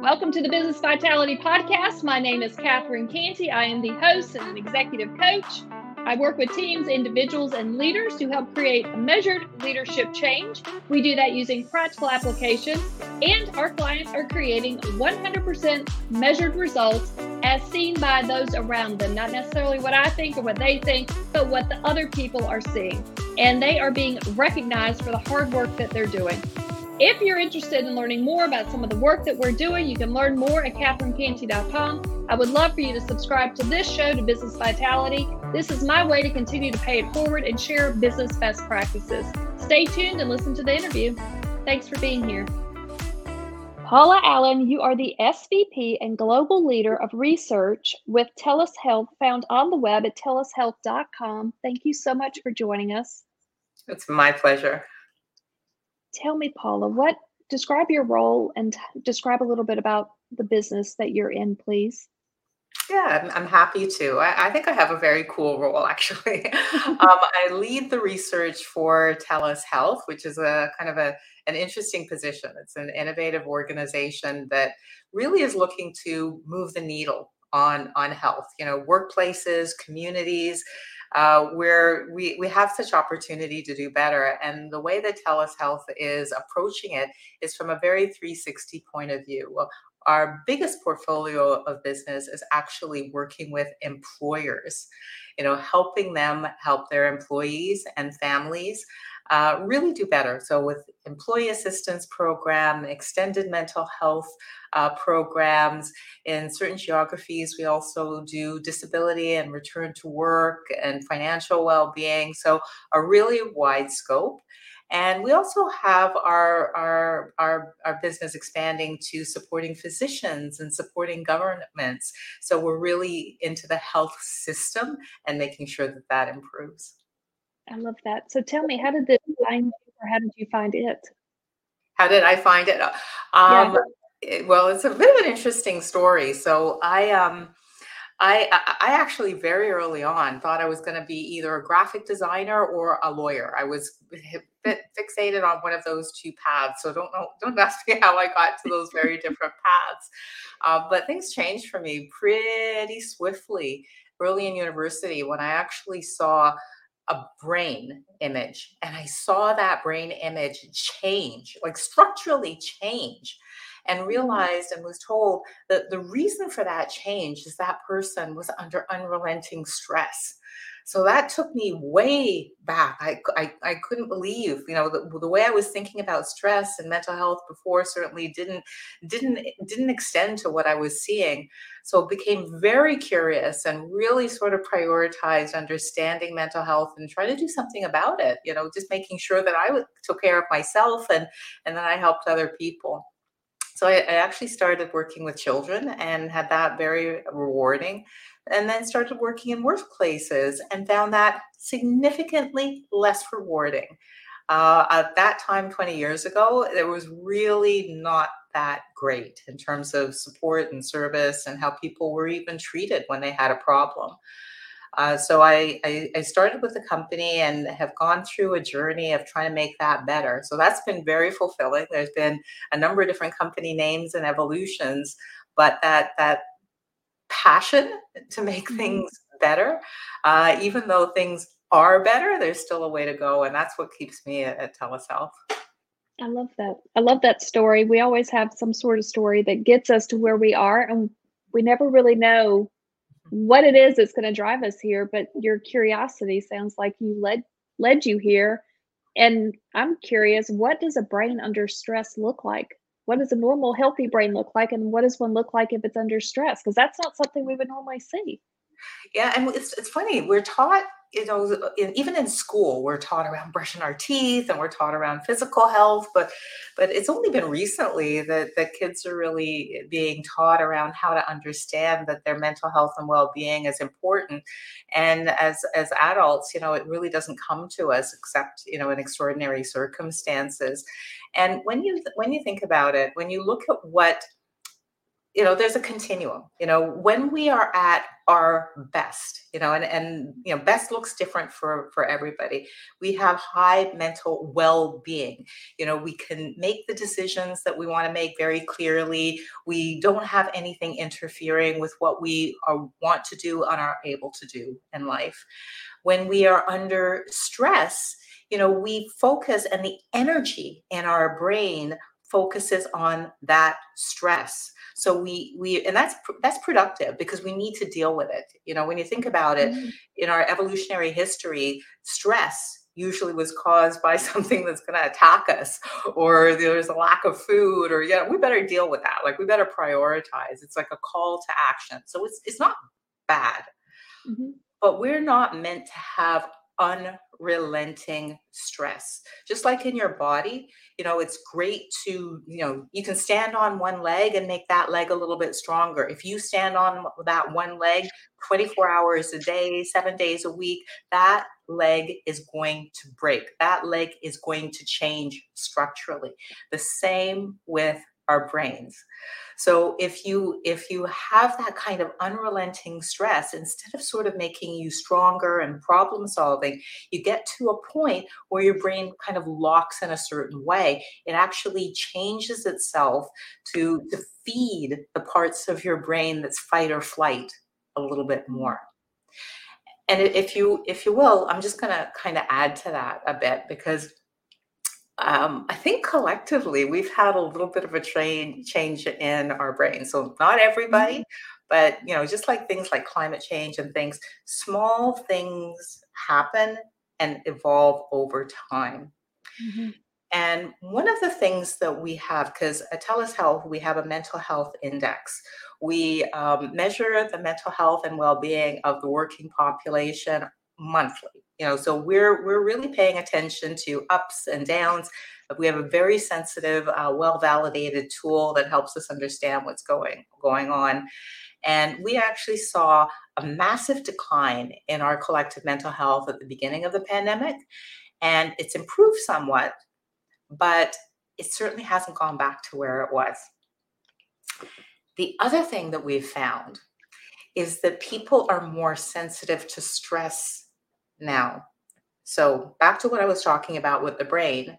Welcome to the Business Vitality Podcast. My name is Catherine Cantey. I am the host and an executive coach. I work with teams, individuals, and leaders to help create measured leadership change. We do that using practical application, and our clients are creating 100% measured results as seen by those around them. Not necessarily what I think or what they think, but what the other people are seeing. And they are being recognized for the hard work that they're doing. If you're interested in learning more about some of the work that we're doing, you can learn more at catherinecantey.com. I would love for you to subscribe to this show to Business Vitality. This is my way to continue to pay it forward and share business best practices. Stay tuned and listen to the interview. Thanks for being here. Paula Allen, you are the SVP and Global Leader of Research with TELUS Health, found on the web at telushealth.com. Thank you so much for joining us. It's my pleasure tell me, Paula, what describe your role and describe a little bit about the business that you're in, please. Yeah, I'm, I'm happy to. I, I, think I have a very cool role, actually. um, I lead the research for TELUS Health, which is a kind of a an interesting position. It's an innovative organization that really is looking to move the needle on on health. You know, workplaces, communities uh, where we, we have such opportunity to do better. And the way that TELUS Health is approaching it is from a very 360 point of view. Well, our biggest portfolio of business is actually working with employers, you know, helping them help their employees and families uh, really do better. So, with employee assistance program, extended mental health uh, programs in certain geographies, we also do disability and return to work and financial well-being. So, a really wide scope. And we also have our, our, our, our, business expanding to supporting physicians and supporting governments. So we're really into the health system and making sure that that improves. I love that. So tell me, how did this find you or how did you find it? How did I find it? Um, yeah. it, well, it's a bit of an interesting story. So I, um, I, I actually very early on thought I was going to be either a graphic designer or a lawyer. I was fixated on one of those two paths. So don't know, don't ask me how I got to those very different paths. Uh, but things changed for me pretty swiftly early in university when I actually saw a brain image and I saw that brain image change, like structurally change, and realized and was told that the reason for that change is that person was under unrelenting stress. So that took me way back. I, I, I couldn't believe, you know, the, the way I was thinking about stress and mental health before certainly didn't didn't didn't extend to what I was seeing. So became very curious and really sort of prioritized understanding mental health and trying to do something about it. You know, just making sure that I took care of myself and and then I helped other people. So I, I, actually started working with children and had that very rewarding and then started working in workplaces and found that significantly less rewarding. Uh, at that time, 20 years ago, it was really not that great in terms of support and service and how people were even treated when they had a problem. Uh, so I, I, I, started with the company and have gone through a journey of trying to make that better. So that's been very fulfilling. There's been a number of different company names and evolutions, but that that passion to make mm-hmm. things better. Uh, even though things are better, there's still a way to go. And that's what keeps me at, at TELUS Health. I love that. I love that story. We always have some sort of story that gets us to where we are, and we never really know what it is that's going to drive us here. But your curiosity sounds like you led led you here. And I'm curious, what does a brain under stress look like? what does a normal healthy brain look like and what does one look like if it's under stress because that's not something we would normally see yeah and it's, it's funny we're taught you know even in school we're taught around brushing our teeth and we're taught around physical health but but it's only been recently that that kids are really being taught around how to understand that their mental health and well-being is important. And as as adults you know it really doesn't come to us except you know in extraordinary circumstances. And when you when you think about it when you look at what you know there's a continuum you know when we are at our best you know and and you know best looks different for for everybody. We have high mental well-being. You know we can make the decisions that we want to make very clearly. We don't have anything interfering with what we are want to do and are able to do in life. When we are under stress you know we focus and the energy in our brain focuses on that stress. So we we and that's that's productive because we need to deal with it. You know when you think about it mm-hmm. in our evolutionary history stress usually was caused by something that's going to attack us or there's a lack of food or yeah we better deal with that. Like we better prioritize. It's like a call to action. So it's it's not bad. Mm-hmm. but we're not meant to have unrelenting stress. Just like in your body, you know, it's great to, you know, you can stand on one leg and make that leg a little bit stronger. If you stand on that one leg 24 hours a day, seven days a week, that leg is going to break. That leg is going to change structurally. The same with our brains. So if you if you have that kind of unrelenting stress instead of sort of making you stronger and problem solving, you get to a point where your brain kind of locks in a certain way. It actually changes itself to to feed the parts of your brain that's fight or flight a little bit more and if you if you will i'm just going to kind of add to that a bit because um, I think collectively we've had a little bit of a train change in our brain. So not everybody, mm-hmm. but you know, just like things like climate change and things, small things happen and evolve over time. Mm-hmm. And one of the things that we have, because at TELUS Health, we have a mental health index. We um, measure the mental health and well-being of the working population monthly you know so we're we're really paying attention to ups and downs we have a very sensitive uh, well validated tool that helps us understand what's going going on. And we actually saw a massive decline in our collective mental health at the beginning of the pandemic and it's improved somewhat but it certainly hasn't gone back to where it was. The other thing that we've found is that people are more sensitive to stress now. So, back to what I was talking about with the brain.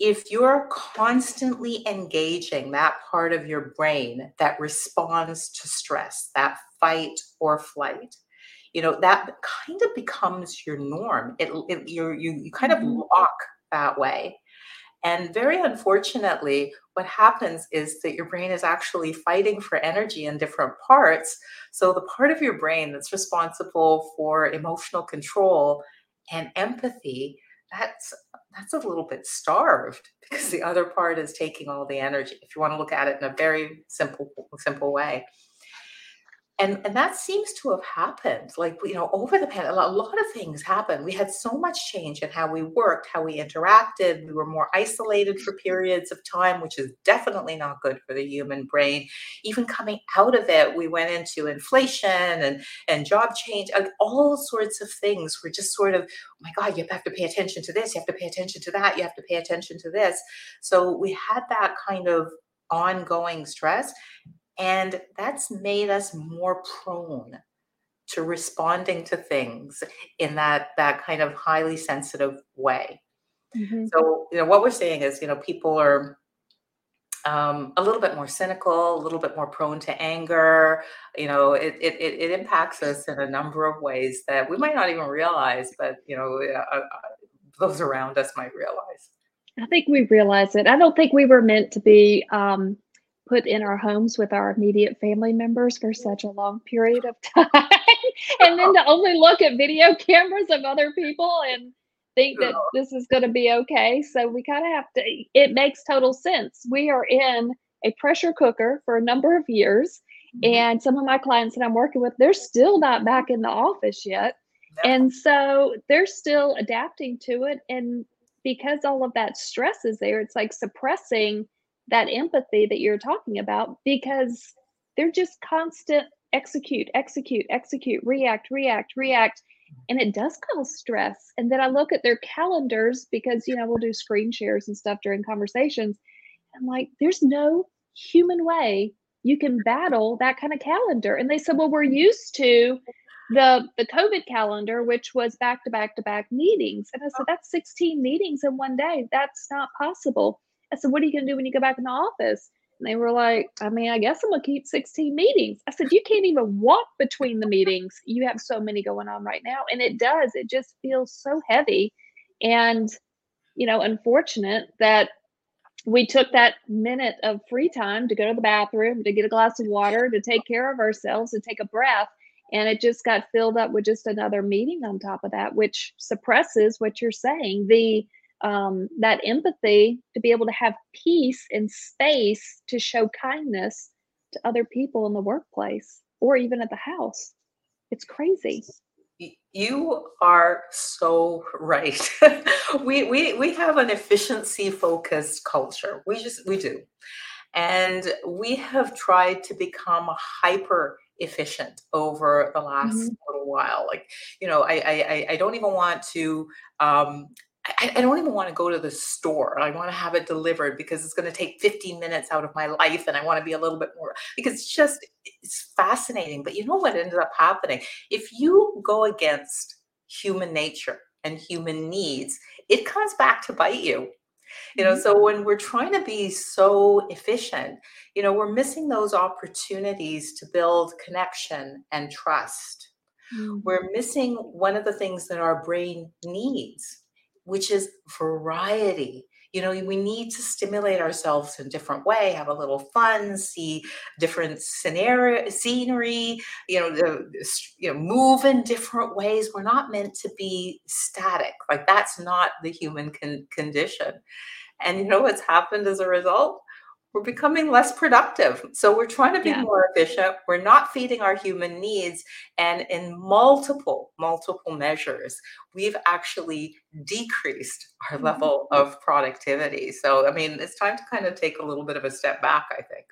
If you're constantly engaging that part of your brain that responds to stress, that fight or flight, you know, that kind of becomes your norm. It, it you you you kind of mm-hmm. lock that way. And very unfortunately, what happens is that your brain is actually fighting for energy in different parts. So, the part of your brain that's responsible for emotional control and empathy, that's that's a little bit starved because the other part is taking all the energy if you want to look at it in a very simple simple way and and that seems to have happened like you know over the past a lot of things happened. We had so much change in how we worked how we interacted. We were more isolated for mm-hmm. periods of time which is definitely not good for the human brain. Even coming out of it we went into inflation and and job change and all sorts of things were just sort of oh my god you have to pay attention to this you have to pay attention to that you have to pay attention to this. So we had that kind of ongoing stress and that's made us more prone to responding to things in that that kind of highly sensitive way. Mm-hmm. So, you know, what we're saying is, you know, people are um, a little bit more cynical, a little bit more prone to anger. You know, it, it, it impacts us in a number of ways that we might not even realize, but, you know, uh, uh, those around us might realize. I think we realize it. I don't think we were meant to be um, put in our homes with our immediate family members for such a long period of time and then to only look at video cameras of other people and think that this is going to be okay. So we kind of have to it makes total sense. We are in a pressure cooker for a number of years mm-hmm. and some of my clients that i'm working with they're still not back in the office yet. And so they're still adapting to it and because all of that stress is there it's like suppressing that empathy that you're talking about because they're just constant execute, execute, execute, react, react, react. And it does cause stress. And then I look at their calendars because, you know, we'll do screen shares and stuff during conversations. I'm like, there's no human way you can battle that kind of calendar. And they said, well, we're used to the the COVID calendar, which was back to back to back meetings. And I said, that's 16 meetings in one day. That's not possible. I said, what are you going to do when you go back in the office? And they were like, I mean, I guess I'm going to keep 16 meetings. I said, you can't even walk between the meetings. You have so many going on right now. And it does. It just feels so heavy. And, you know, unfortunate that we took that minute of free time to go to the bathroom, to get a glass of water, to take care of ourselves, to take a breath. And it just got filled up with just another meeting on top of that, which suppresses what you're saying the um, that empathy to be able to have peace and space to show kindness to other people in the workplace or even at the house. It's crazy. You are so right. we, we we have an efficiency focused culture. We just we do. And we have tried to become hyper efficient over the last mm-hmm. little while. Like, you know, I, I I don't even want to um, I, I, don't even want to go to the store. I want to have it delivered because it's going to take 15 minutes out of my life and I want to be a little bit more because it's just it's fascinating. But you know what ended up happening? If you go against human nature and human needs, it comes back to bite you. You know, mm-hmm. so when we're trying to be so efficient, you know, we're missing those opportunities to build connection and trust. Mm-hmm. We're missing one of the things that our brain needs which is variety. You know, we need to stimulate ourselves in a different way, have a little fun, see different scenario, scenery, you know, the, you know, move in different ways. We're not meant to be static. Like that's not the human con- condition. And you know what's happened as a result? We're becoming less productive. So we're trying to be yeah. more efficient. We're not feeding our human needs. And in multiple, multiple measures, we've actually decreased our mm-hmm. level of productivity. So, I mean, it's time to kind of take a little bit of a step back, I think.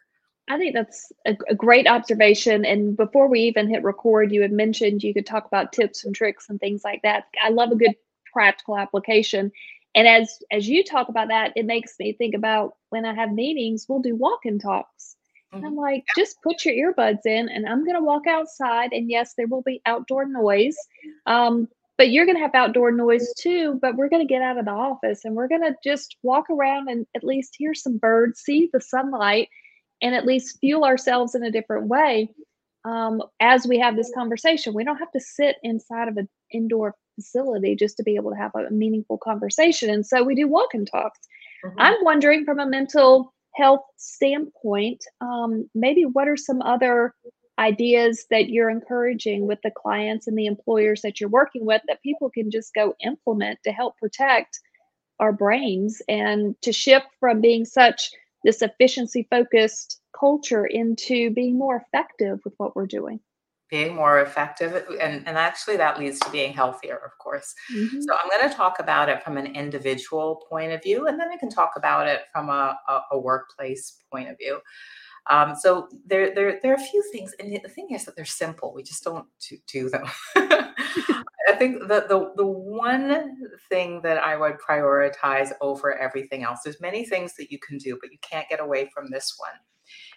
I think that's a, a, great observation. And before we even hit record, you had mentioned you could talk about tips and tricks and things like that. I love a good practical application and as as you talk about that it makes me think about when i have meetings we'll do walk and talks mm-hmm. i'm like just put your earbuds in and i'm going to walk outside and yes there will be outdoor noise um, but you're going to have outdoor noise too but we're going to get out of the office and we're going to just walk around and at least hear some birds see the sunlight and at least fuel ourselves in a different way um, as we have this conversation we don't have to sit inside of an indoor facility just to be able to have a meaningful conversation. And so we do walk and talks. Mm-hmm. I'm wondering from a mental health standpoint, um, maybe what are some other ideas that you're encouraging with the clients and the employers that you're working with that people can just go implement to help protect our brains and to shift from being such this efficiency focused culture into being more effective with what we're doing? Being more effective and, and actually that leads to being healthier of course. Mm-hmm. so i'm going to talk about it from an individual point of view and then i can talk about it from a, a, a workplace point of view. Um, so there, there, there are a few things and the thing is that they're simple we just don't do, do them. I think the, the, the one thing that i would prioritize over everything else there's many things that you can do but you can't get away from this one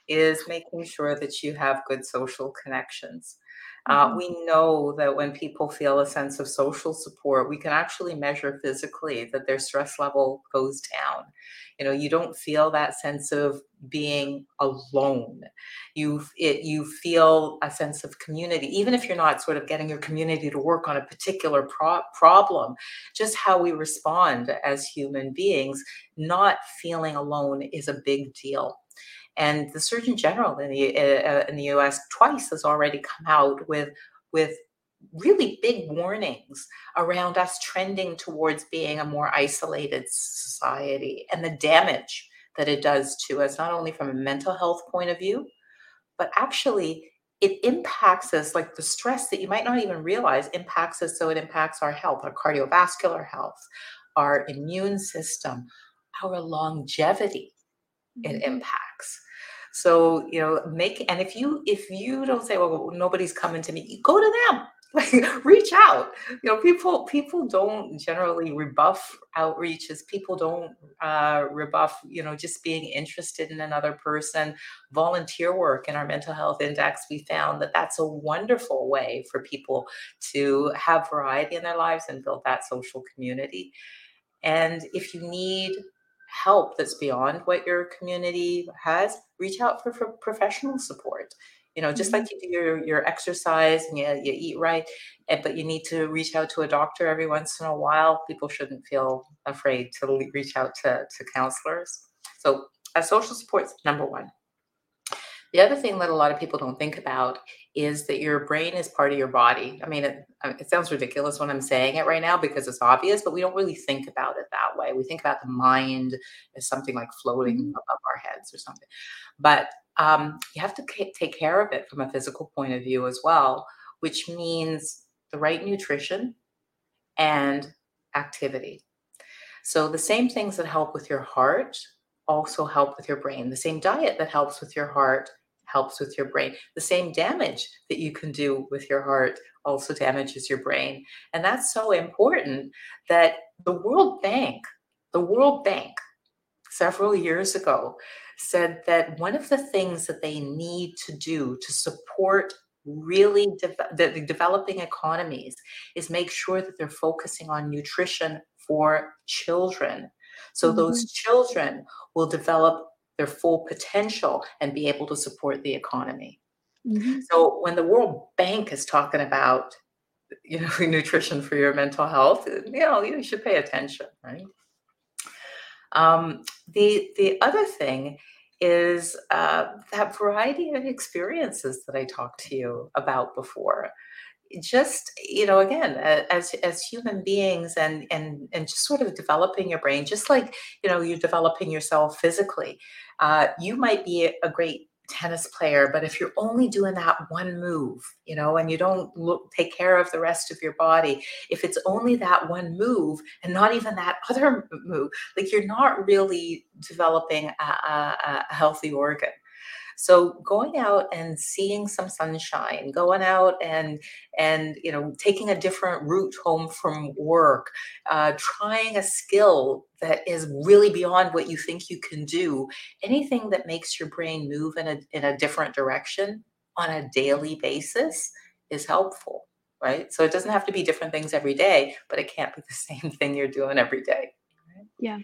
is making sure that you have good social connections. Uh, mm-hmm. we know that when people feel a sense of social support, we can actually measure physically that their stress level goes down. You know, you don't feel that sense of being alone. You it you feel a sense of community, even if you're not sort of getting your community to work on a particular pro- problem. Just how we respond as human beings, not feeling alone is a big deal. And the Surgeon General in the uh, in the U.S. twice has already come out with with really big warnings around us trending towards being a more isolated society and the damage that it does to us, not only from a mental health point of view, but actually it impacts us like the stress that you might not even realize impacts us. So it impacts our health, our cardiovascular health, our immune system, our longevity. It mm-hmm. impacts. So, you know, make and if you if you don't say, well, nobody's coming to me, go to them. like reach out. You know people people don't generally rebuff outreaches people don't uh, rebuff you know just being interested in another person. Volunteer work in our mental health index we found that that's a wonderful way for people to have variety in their lives and build that social community. And if you need help that's beyond what your community has reach out for, for professional support. You know just mm-hmm. like you do your, your exercise and you, you eat right but you need to reach out to a doctor every once in a while people shouldn't feel afraid to reach out to, to counselors. So a social support's number one. The other thing that a lot of people don't think about is that your brain is part of your body. I mean, it, it, sounds ridiculous when I'm saying it right now because it's obvious, but we don't really think about it that way. We think about the mind as something like floating mm-hmm. above our heads or something. But um, you have to c- take care of it from a physical point of view as well, which means the right nutrition and activity. So, the same things that help with your heart also help with your brain. The same diet that helps with your heart helps with your brain. The same damage that you can do with your heart also damages your brain. And that's so important that the World Bank, the World Bank, several years ago said that one of the things that they need to do to support really de- the developing economies is make sure that they're focusing on nutrition for children so mm-hmm. those children will develop their full potential and be able to support the economy mm-hmm. so when the world bank is talking about you know nutrition for your mental health you know you should pay attention right um, the the other thing is uh, that variety of experiences that I talked to you about before. Just you know, again, as as human beings, and and and just sort of developing your brain, just like you know, you're developing yourself physically. Uh, you might be a great tennis player but if you're only doing that one move you know and you don't look take care of the rest of your body if it's only that one move and not even that other move like you're not really developing a, a, a healthy organ so going out and seeing some sunshine, going out and and you know taking a different route home from work, uh, trying a skill that is really beyond what you think you can do, anything that makes your brain move in a in a different direction on a daily basis is helpful right? So it doesn't have to be different things every day, but it can't be the same thing you're doing every day. Right? Yeah.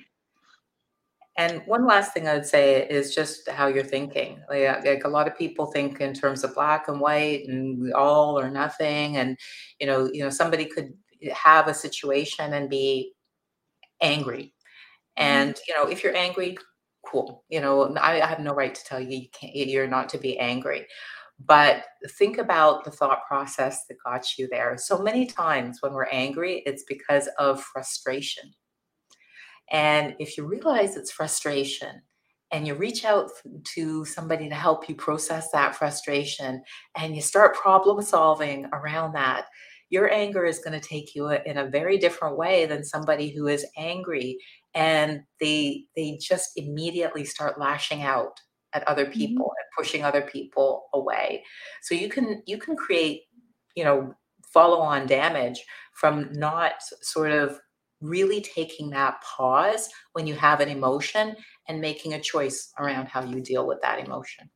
And one last thing I would say is just how you're thinking. Like, uh, like, a lot of people think in terms of black and white and all or nothing. And you know, you know, somebody could have a situation and be angry. Mm-hmm. And you know, if you're angry, cool. You know, I, I have no right to tell you you can't. You're not to be angry. But think about the thought process that got you there. So many times when we're angry, it's because of frustration and if you realize it's frustration and you reach out to somebody to help you process that frustration and you start problem solving around that, your anger is going to take you in a very different way than somebody who is angry and they they just immediately start lashing out at other people mm-hmm. and pushing other people away. So you can you can create, you know, follow on damage from not sort of really taking that pause when you have an emotion and making a choice around how you deal with that emotion.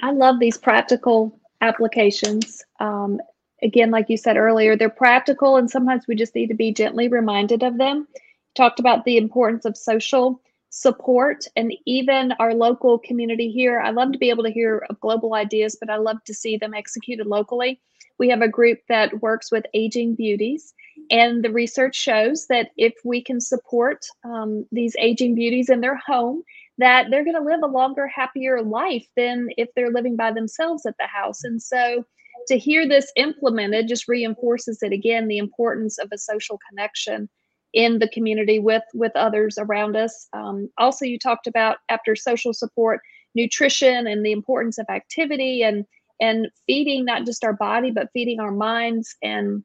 I love these practical applications. Um, again, like you said earlier, they're practical, and sometimes we just need to be gently reminded of them. Talked about the importance of social support and even our local community here. I love to be able to hear of global ideas, but I love to see them executed locally. We have a group that works with aging beauties and the research shows that if we can support um, these aging beauties in their home, that they're going to live a longer, happier life than if they're living by themselves at the house. And so to hear this implemented just reinforces it again the importance of a social connection in the community with with others around us um, also you talked about after social support nutrition and the importance of activity and and feeding not just our body but feeding our minds and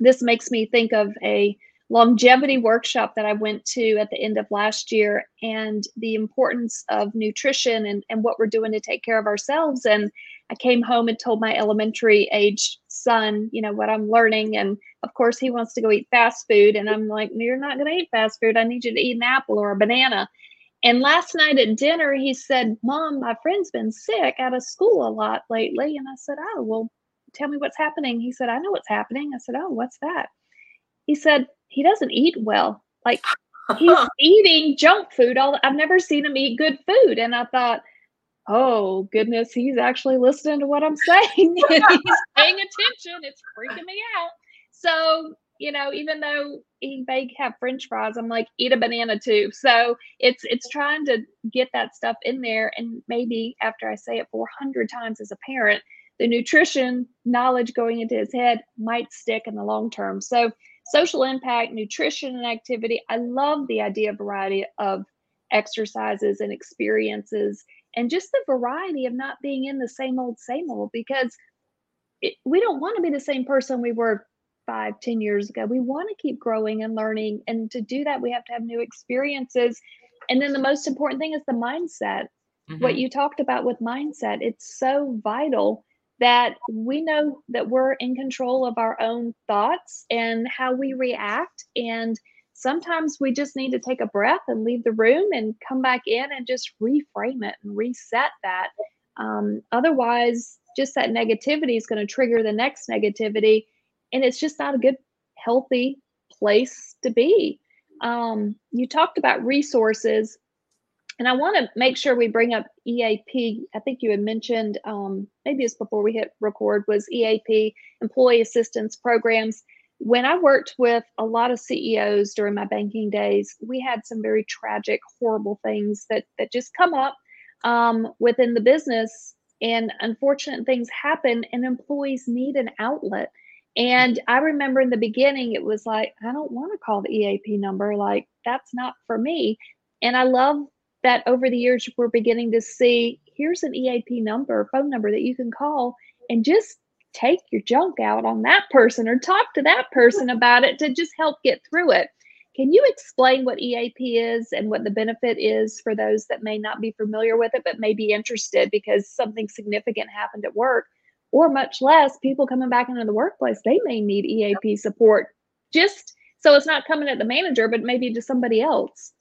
this makes me think of a longevity workshop that I went to at the end of last year and the importance of nutrition and, and what we're doing to take care of ourselves. And I came home and told my elementary age son, you know, what I'm learning. And of course, he wants to go eat fast food. And I'm like, You're not going to eat fast food. I need you to eat an apple or a banana. And last night at dinner, he said, Mom, my friend's been sick out of school a lot lately. And I said, Oh, well, tell me what's happening. He said, I know what's happening. I said, Oh, what's that? He said, He doesn't eat well. Like he's eating junk food. All I've never seen him eat good food. And I thought, oh goodness, he's actually listening to what I'm saying. he's paying attention. It's freaking me out. So, you know, even though he may have French fries, I'm like, eat a banana too. So it's it's trying to get that stuff in there. And maybe after I say it 400 times as a parent, the nutrition knowledge going into his head might stick in the long term. So social impact, nutrition and activity. I love the idea of variety of exercises and experiences and just the variety of not being in the same old same old because it, we don't want to be the same person we were five ten years ago we want to keep growing and learning and to do that we have to have new experiences and then the most important thing is the mindset mm-hmm. what you talked about with mindset it's so vital that we know that we're in control of our own thoughts and how we react and sometimes we just need to take a breath and leave the room and come back in and just reframe it and reset that. Um, otherwise, just that negativity is going to trigger the next negativity, and it's just not a good, healthy place to be. Um, you talked about resources, and I want to make sure we bring up EAP. I think you had mentioned um, maybe it's before we hit record was EAP, employee assistance programs when I worked with a lot of CEOs during my banking days, we had some very tragic, horrible things that that just come up um, within the business, and unfortunate things happen, and employees need an outlet. And I remember in the beginning, it was like, I don't want to call the EAP number. Like, that's not for me. And I love that over the years, we're beginning to see here's an EAP number, phone number that you can call and just take your junk out on that person or talk to that person about it to just help get through it. Can you explain what EAP is and what the benefit is for those that may not be familiar with it but may be interested because something significant happened at work? Or much less, people coming back into the workplace, they may need EAP support just so it's not coming at the manager, but maybe to somebody else.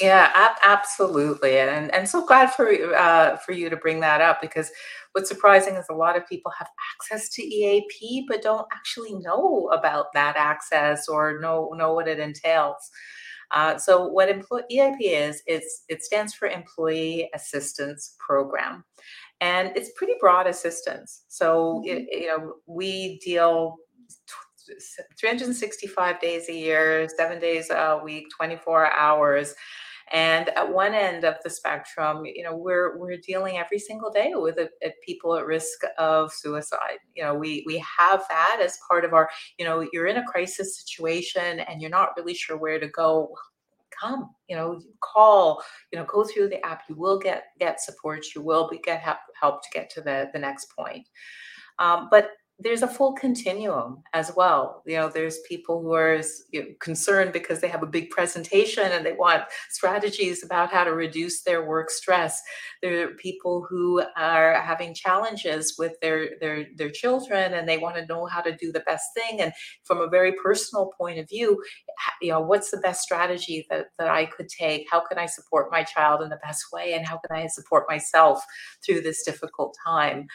Yeah, ab- absolutely, and and so glad for uh, for you to bring that up because what's surprising is a lot of people have access to EAP but don't actually know about that access or know know what it entails. Uh, so what employee EAP is, it's it stands for Employee Assistance Program, and it's pretty broad assistance. So mm-hmm. it, you know we deal 365 days a year, seven days a week, 24 hours and at one end of the spectrum, you know, we're we're dealing every single day with a, a people at risk of suicide. You know, we we have that as part of our. You know, you're in a crisis situation and you're not really sure where to go come you know call you know go through the app you will get get support you will be get help, help to get to the the next point um, but there's a full continuum as well. You know, there's people who are you know, concerned because they have a big presentation and they want strategies about how to reduce their work stress. There are people who are having challenges with their their their children and they want to know how to do the best thing. And from a very personal point of view, you know, what's the best strategy that that I could take? How can I support my child in the best way? And how can I support myself through this difficult time?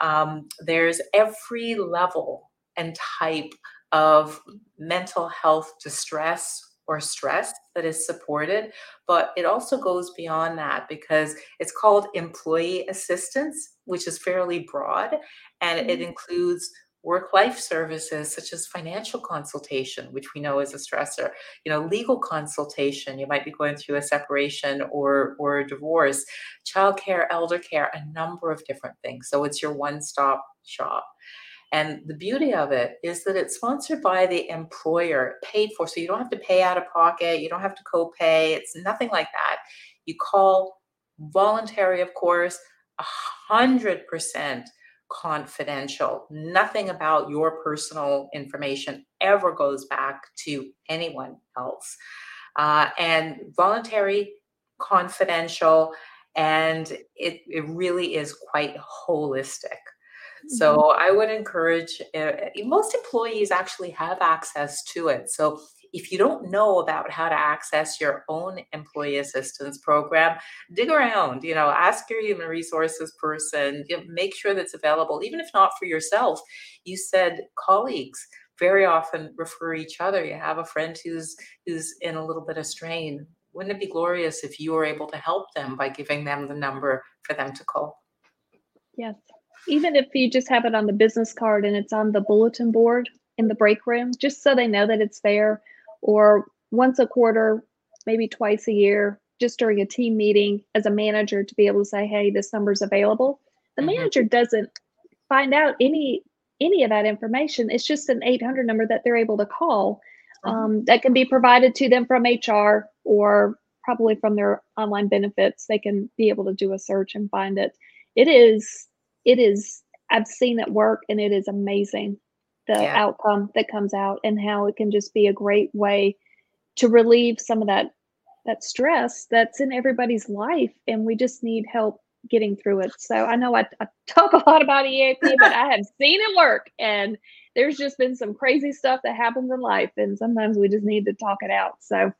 Um, there's every level and type of mental health distress or stress that is supported, but it also goes beyond that because it's called employee assistance, which is fairly broad and it mm-hmm. includes work life services such as financial consultation which we know is a stressor. You know legal consultation you might be going through a separation or or a divorce childcare elder care a number of different things. So it's your one stop shop. And the beauty of it is that it's sponsored by the employer paid for. So you don't have to pay out of pocket you don't have to co-pay it's nothing like that. You call voluntary of course a hundred percent confidential. Nothing about your personal information ever goes back to anyone else. Uh, and voluntary, confidential, and it, it really is quite holistic. So mm-hmm. I would encourage uh, most employees actually have access to it. So if you don't know about how to access your own employee assistance program, dig around, you know, ask your human resources person, you know, make sure that's available, even if not for yourself. You said colleagues very often refer each other. You have a friend who's who's in a little bit of strain. Wouldn't it be glorious if you were able to help them by giving them the number for them to call? Yes. Even if you just have it on the business card and it's on the bulletin board in the break room, just so they know that it's there, or once a quarter, maybe twice a year, just during a team meeting as a manager to be able to say, hey, this number's available. The mm-hmm. manager doesn't find out any any of that information. It's just an 800 number that they're able to call mm-hmm. um, that can be provided to them from HR or probably from their online benefits. They can be able to do a search and find it. It is, it is, I've seen it work and it is amazing the yeah. outcome that comes out and how it can just be a great way to relieve some of that that stress that's in everybody's life and we just need help getting through it so i know i, I talk a lot about eap but i have seen it work and there's just been some crazy stuff that happens in life and sometimes we just need to talk it out so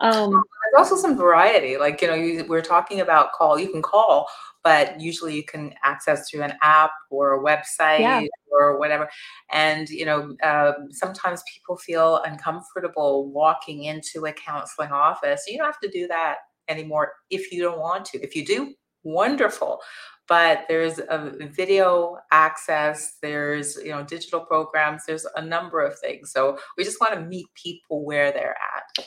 um, there's also some variety like you know you, we're talking about call you can call but usually you can access through an app or a website yeah. or whatever. And you know, um, sometimes people feel uncomfortable walking into a counseling office. You don't have to do that anymore if you don't want to. If you do, wonderful. But there's a video access. There's you know digital programs. There's a number of things. So we just want to meet people where they're at.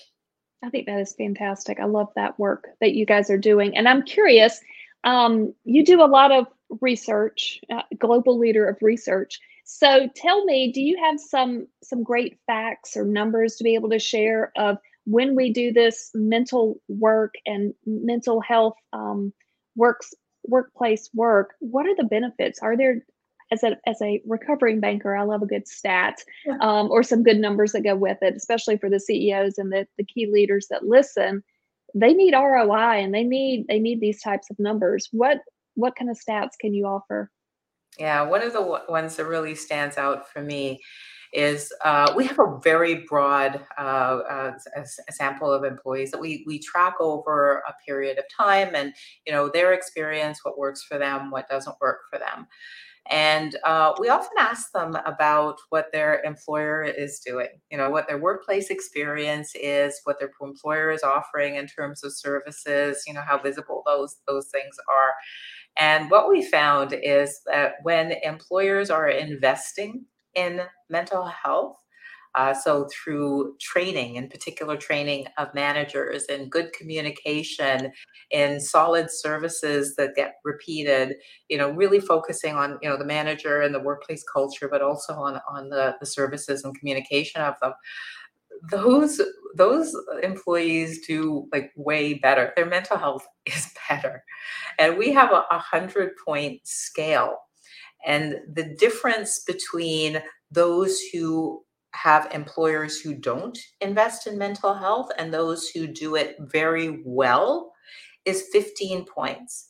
I think that is fantastic. I love that work that you guys are doing. And I'm curious, um, you do a lot of research, uh, global leader of research. So tell me, do you have some some great facts or numbers to be able to share of when we do this mental work and mental health um, works workplace work? What are the benefits? Are there as a as a recovering banker, I love a good stat um, or some good numbers that go with it, especially for the CEOs and the, the key leaders that listen they need ROI and they need they need these types of numbers. What what kind of stats can you offer? Yeah, one of the ones that really stands out for me is uh, we have a very broad uh, uh, a sample of employees that we we track over a period of time, and you know their experience, what works for them, what doesn't work for them. And uh, we often ask them about what their employer is doing, you know, what their workplace experience is, what their employer is offering in terms of services, you know, how visible those those things are. And what we found is that when employers are investing in mental health, uh, so through training, in particular training of managers and good communication and solid services that get repeated, you know, really focusing on, you know, the manager and the workplace culture, but also on, on the, the services and communication of them. Those those employees do like way better. Their mental health is better. And we have a, a hundred point scale. And the difference between those who have employers who don't invest in mental health and those who do it very well is 15 points.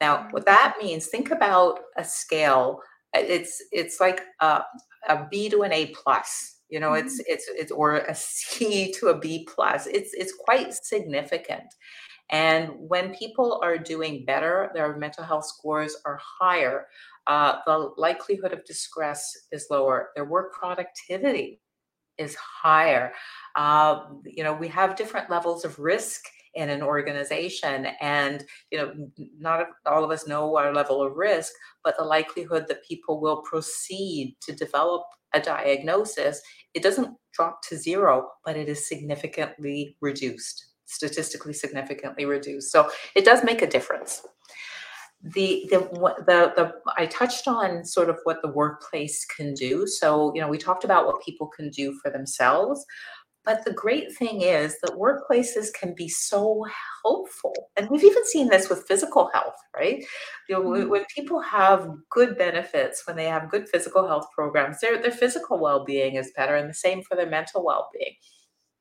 Now, what that means, think about a scale. Uh, it's it's like a, a B to an A plus. You know, it's mm-hmm. it's it's or a C to a B plus. It's it's quite significant. And when people are doing better, their mental health scores are higher uh, the likelihood of distress is lower. Their work productivity is higher. Uh, you know, we have different levels of risk in an organization, and you know, not all of us know our level of risk, but the likelihood that people will proceed to develop a diagnosis, it doesn't drop to zero, but it is significantly reduced, statistically significantly reduced. So it does make a difference the, the the the I touched on sort of what the workplace can do. So you know we talked about what people can do for themselves, but the great thing is that workplaces can be so helpful, and we've even seen this with physical health, right? You know mm-hmm. when people have good benefits, when they have good physical health programs, their their physical well being is better, and the same for their mental well being.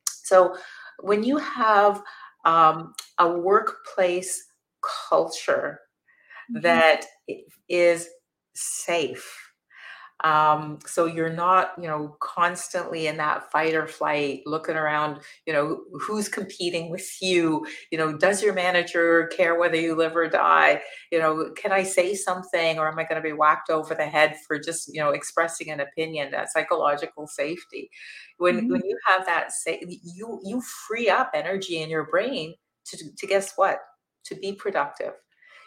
So when you have um, a workplace culture mm-hmm. that is safe. Um, so you're not you know constantly in that fight or flight looking around you know who's competing with you? You know does your manager care whether you live or die? You know can i say something or am i going to be whacked over the head for just you know expressing an opinion that psychological safety? When mm-hmm. when you have that say you you free up energy in your brain to to guess what? To be productive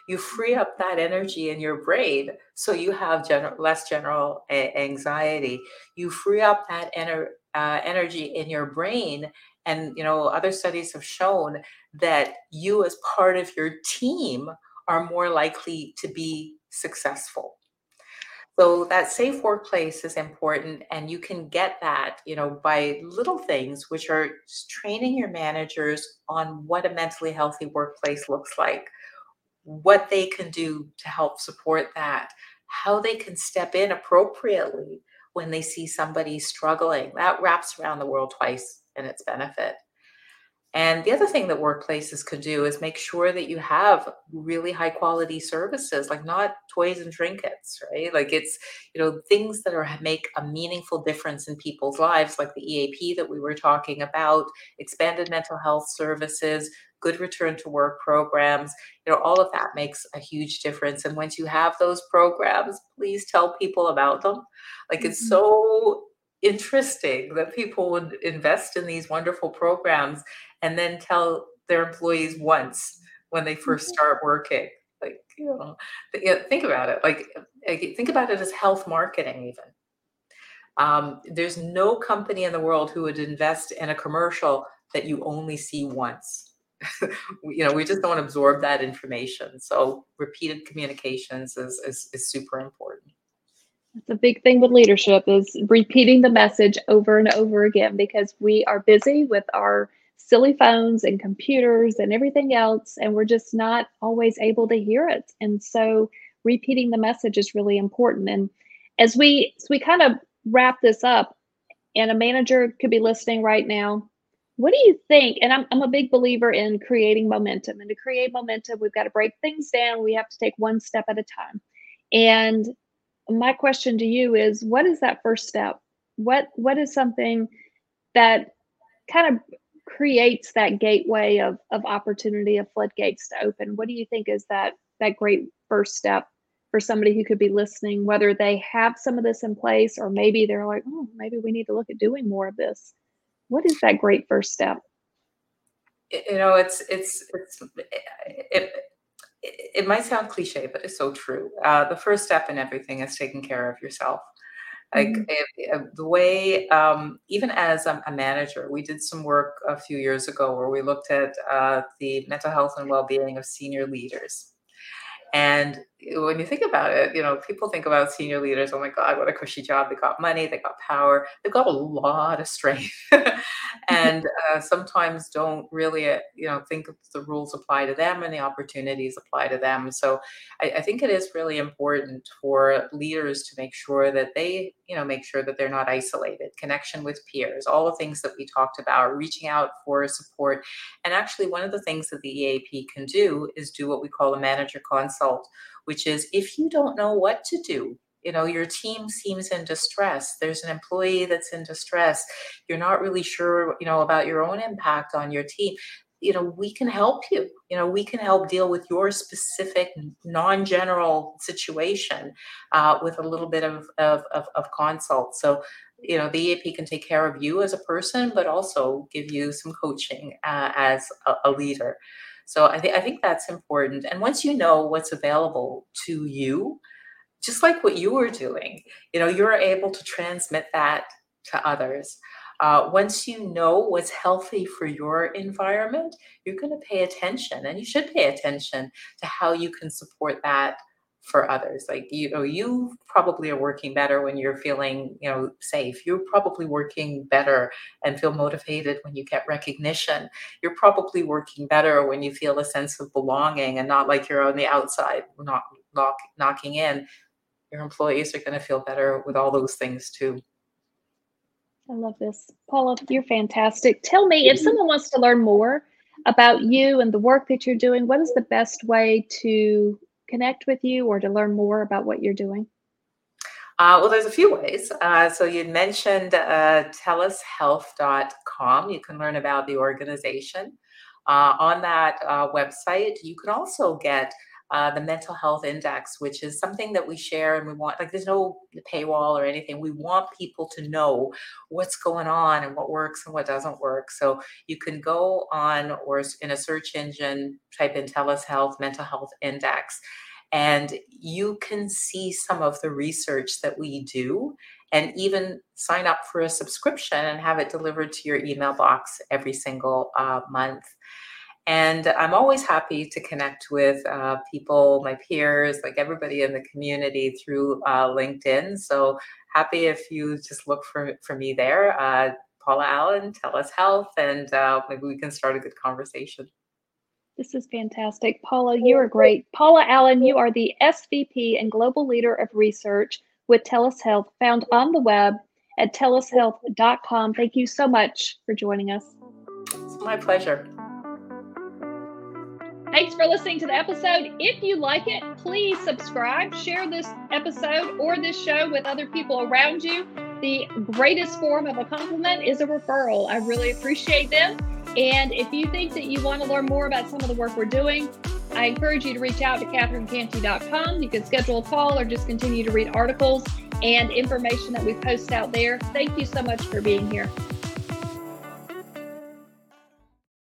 you free up that energy in your brain so you have less general a- anxiety. You free up that ener- uh, energy in your brain and you know other studies have shown that you as part of your team are more likely to be successful. So that safe workplace is important and you can get that you know by little things which are training your managers on what a mentally healthy workplace looks like what they can do to help support that, how they can step in appropriately when they see somebody struggling. That wraps around the world twice in its benefit. And the other thing that workplaces could do is make sure that you have really high quality services, like not toys and trinkets, right? Like it's, you know, things that are make a meaningful difference in people's lives, like the EAP that we were talking about, expanded mental health services, good return to work programs, you know, all of that makes a huge difference. And once you have those programs, please tell people about them. Like mm-hmm. it's so interesting that people would invest in these wonderful programs and then tell their employees once when they 1st mm-hmm. start working. Like, you know, think about it. Like, think about it as health marketing, even. Um, there's no company in the world who would invest in a commercial that you only see once. you know, we just don't absorb that information. So repeated communications is, is, is super important. That's a big thing with leadership is repeating the message over and over again because we are busy with our silly phones and computers and everything else and we're just not always able to hear it. And so repeating the message is really important. And as we as we kind of wrap this up and a manager could be listening right now what do you think? And I'm, I'm a big believer in creating momentum. And to create momentum, we've got to break things down. We have to take one step at a time. And my question to you is what is that first step? What what is something that kind of creates that gateway of, of opportunity of floodgates to open? What do you think is that that great first step for somebody who could be listening, whether they have some of this in place or maybe they're like, oh, maybe we need to look at doing more of this? What is that great first step you know it's it's it's it, it, might sound cliche but it's so true uh, the first step in everything is taking care of yourself like mm-hmm. the way um, even as a, a, manager we did some work a few years ago where we looked at uh, the mental health and well-being of senior leaders and when you think about it, you know, people think about senior leaders, oh my God, what a cushy job. They got money, they got power, they've got a lot of strength. and uh, sometimes don't really, uh, you know, think the rules apply to them and the opportunities apply to them. So I, I think it is really important for leaders to make sure that they, you know, make sure that they're not isolated, connection with peers, all the things that we talked about, reaching out for support. And actually, one of the things that the EAP can do is do what we call a manager consult which is if you don't know what to do, you know, your team seems in distress, there's an employee that's in distress, you're not really sure, you know, about your own impact on your team you know we can help you you know we can help deal with your specific non-general situation uh, with a little bit of, of, of, of consult so you know the eap can take care of you as a person but also give you some coaching uh, as a, a leader so I think I think that's important. And once you know what's available to you, just like what you were doing, you know, you're able to transmit that to others. Uh, once you know what's healthy for your environment, you're going to pay attention, and you should pay attention to how you can support that for others. Like you know you probably are working better when you're feeling you know safe. You're probably working better and feel motivated when you get recognition. You're probably working better when you feel a sense of belonging and not like you're on the outside not knock, knocking in your employees are going to feel better with all those things too i love this paula you're fantastic tell me if someone wants to learn more about you and the work that you're doing, what is the best way to connect with you or to learn more about what you're doing? Uh, well, there's a few ways. Uh, so you mentioned uh, telushealth.com. You can learn about the organization. Uh, on that uh, website, you can also get uh, the mental health index, which is something that we share and we want, like, there's no paywall or anything. We want people to know what's going on and what works and what doesn't work. So you can go on or in a search engine, type in TELUS Health Mental Health Index, and you can see some of the research that we do and even sign up for a subscription and have it delivered to your email box every single uh, month. And I'm always happy to connect with uh, people, my peers, like everybody in the community through uh, LinkedIn. So happy if you just look for, for me there. Uh, Paula Allen, TELUS Health, and uh, maybe we can start a good conversation. This is fantastic. Paula, you are great. Paula Allen, you are the SVP and Global Leader of Research with TELUS Health, found on the web at telushealth.com. Thank you so much for joining us. It's my pleasure. Thanks for listening to the episode. If you like it, please subscribe, share this episode or this show with other people around you. The greatest form of a compliment is a referral. I really appreciate them. And if you think that you want to learn more about some of the work we're doing, I encourage you to reach out to catherinecantey.com. You can schedule a call or just continue to read articles and information that we post out there. Thank you so much for being here.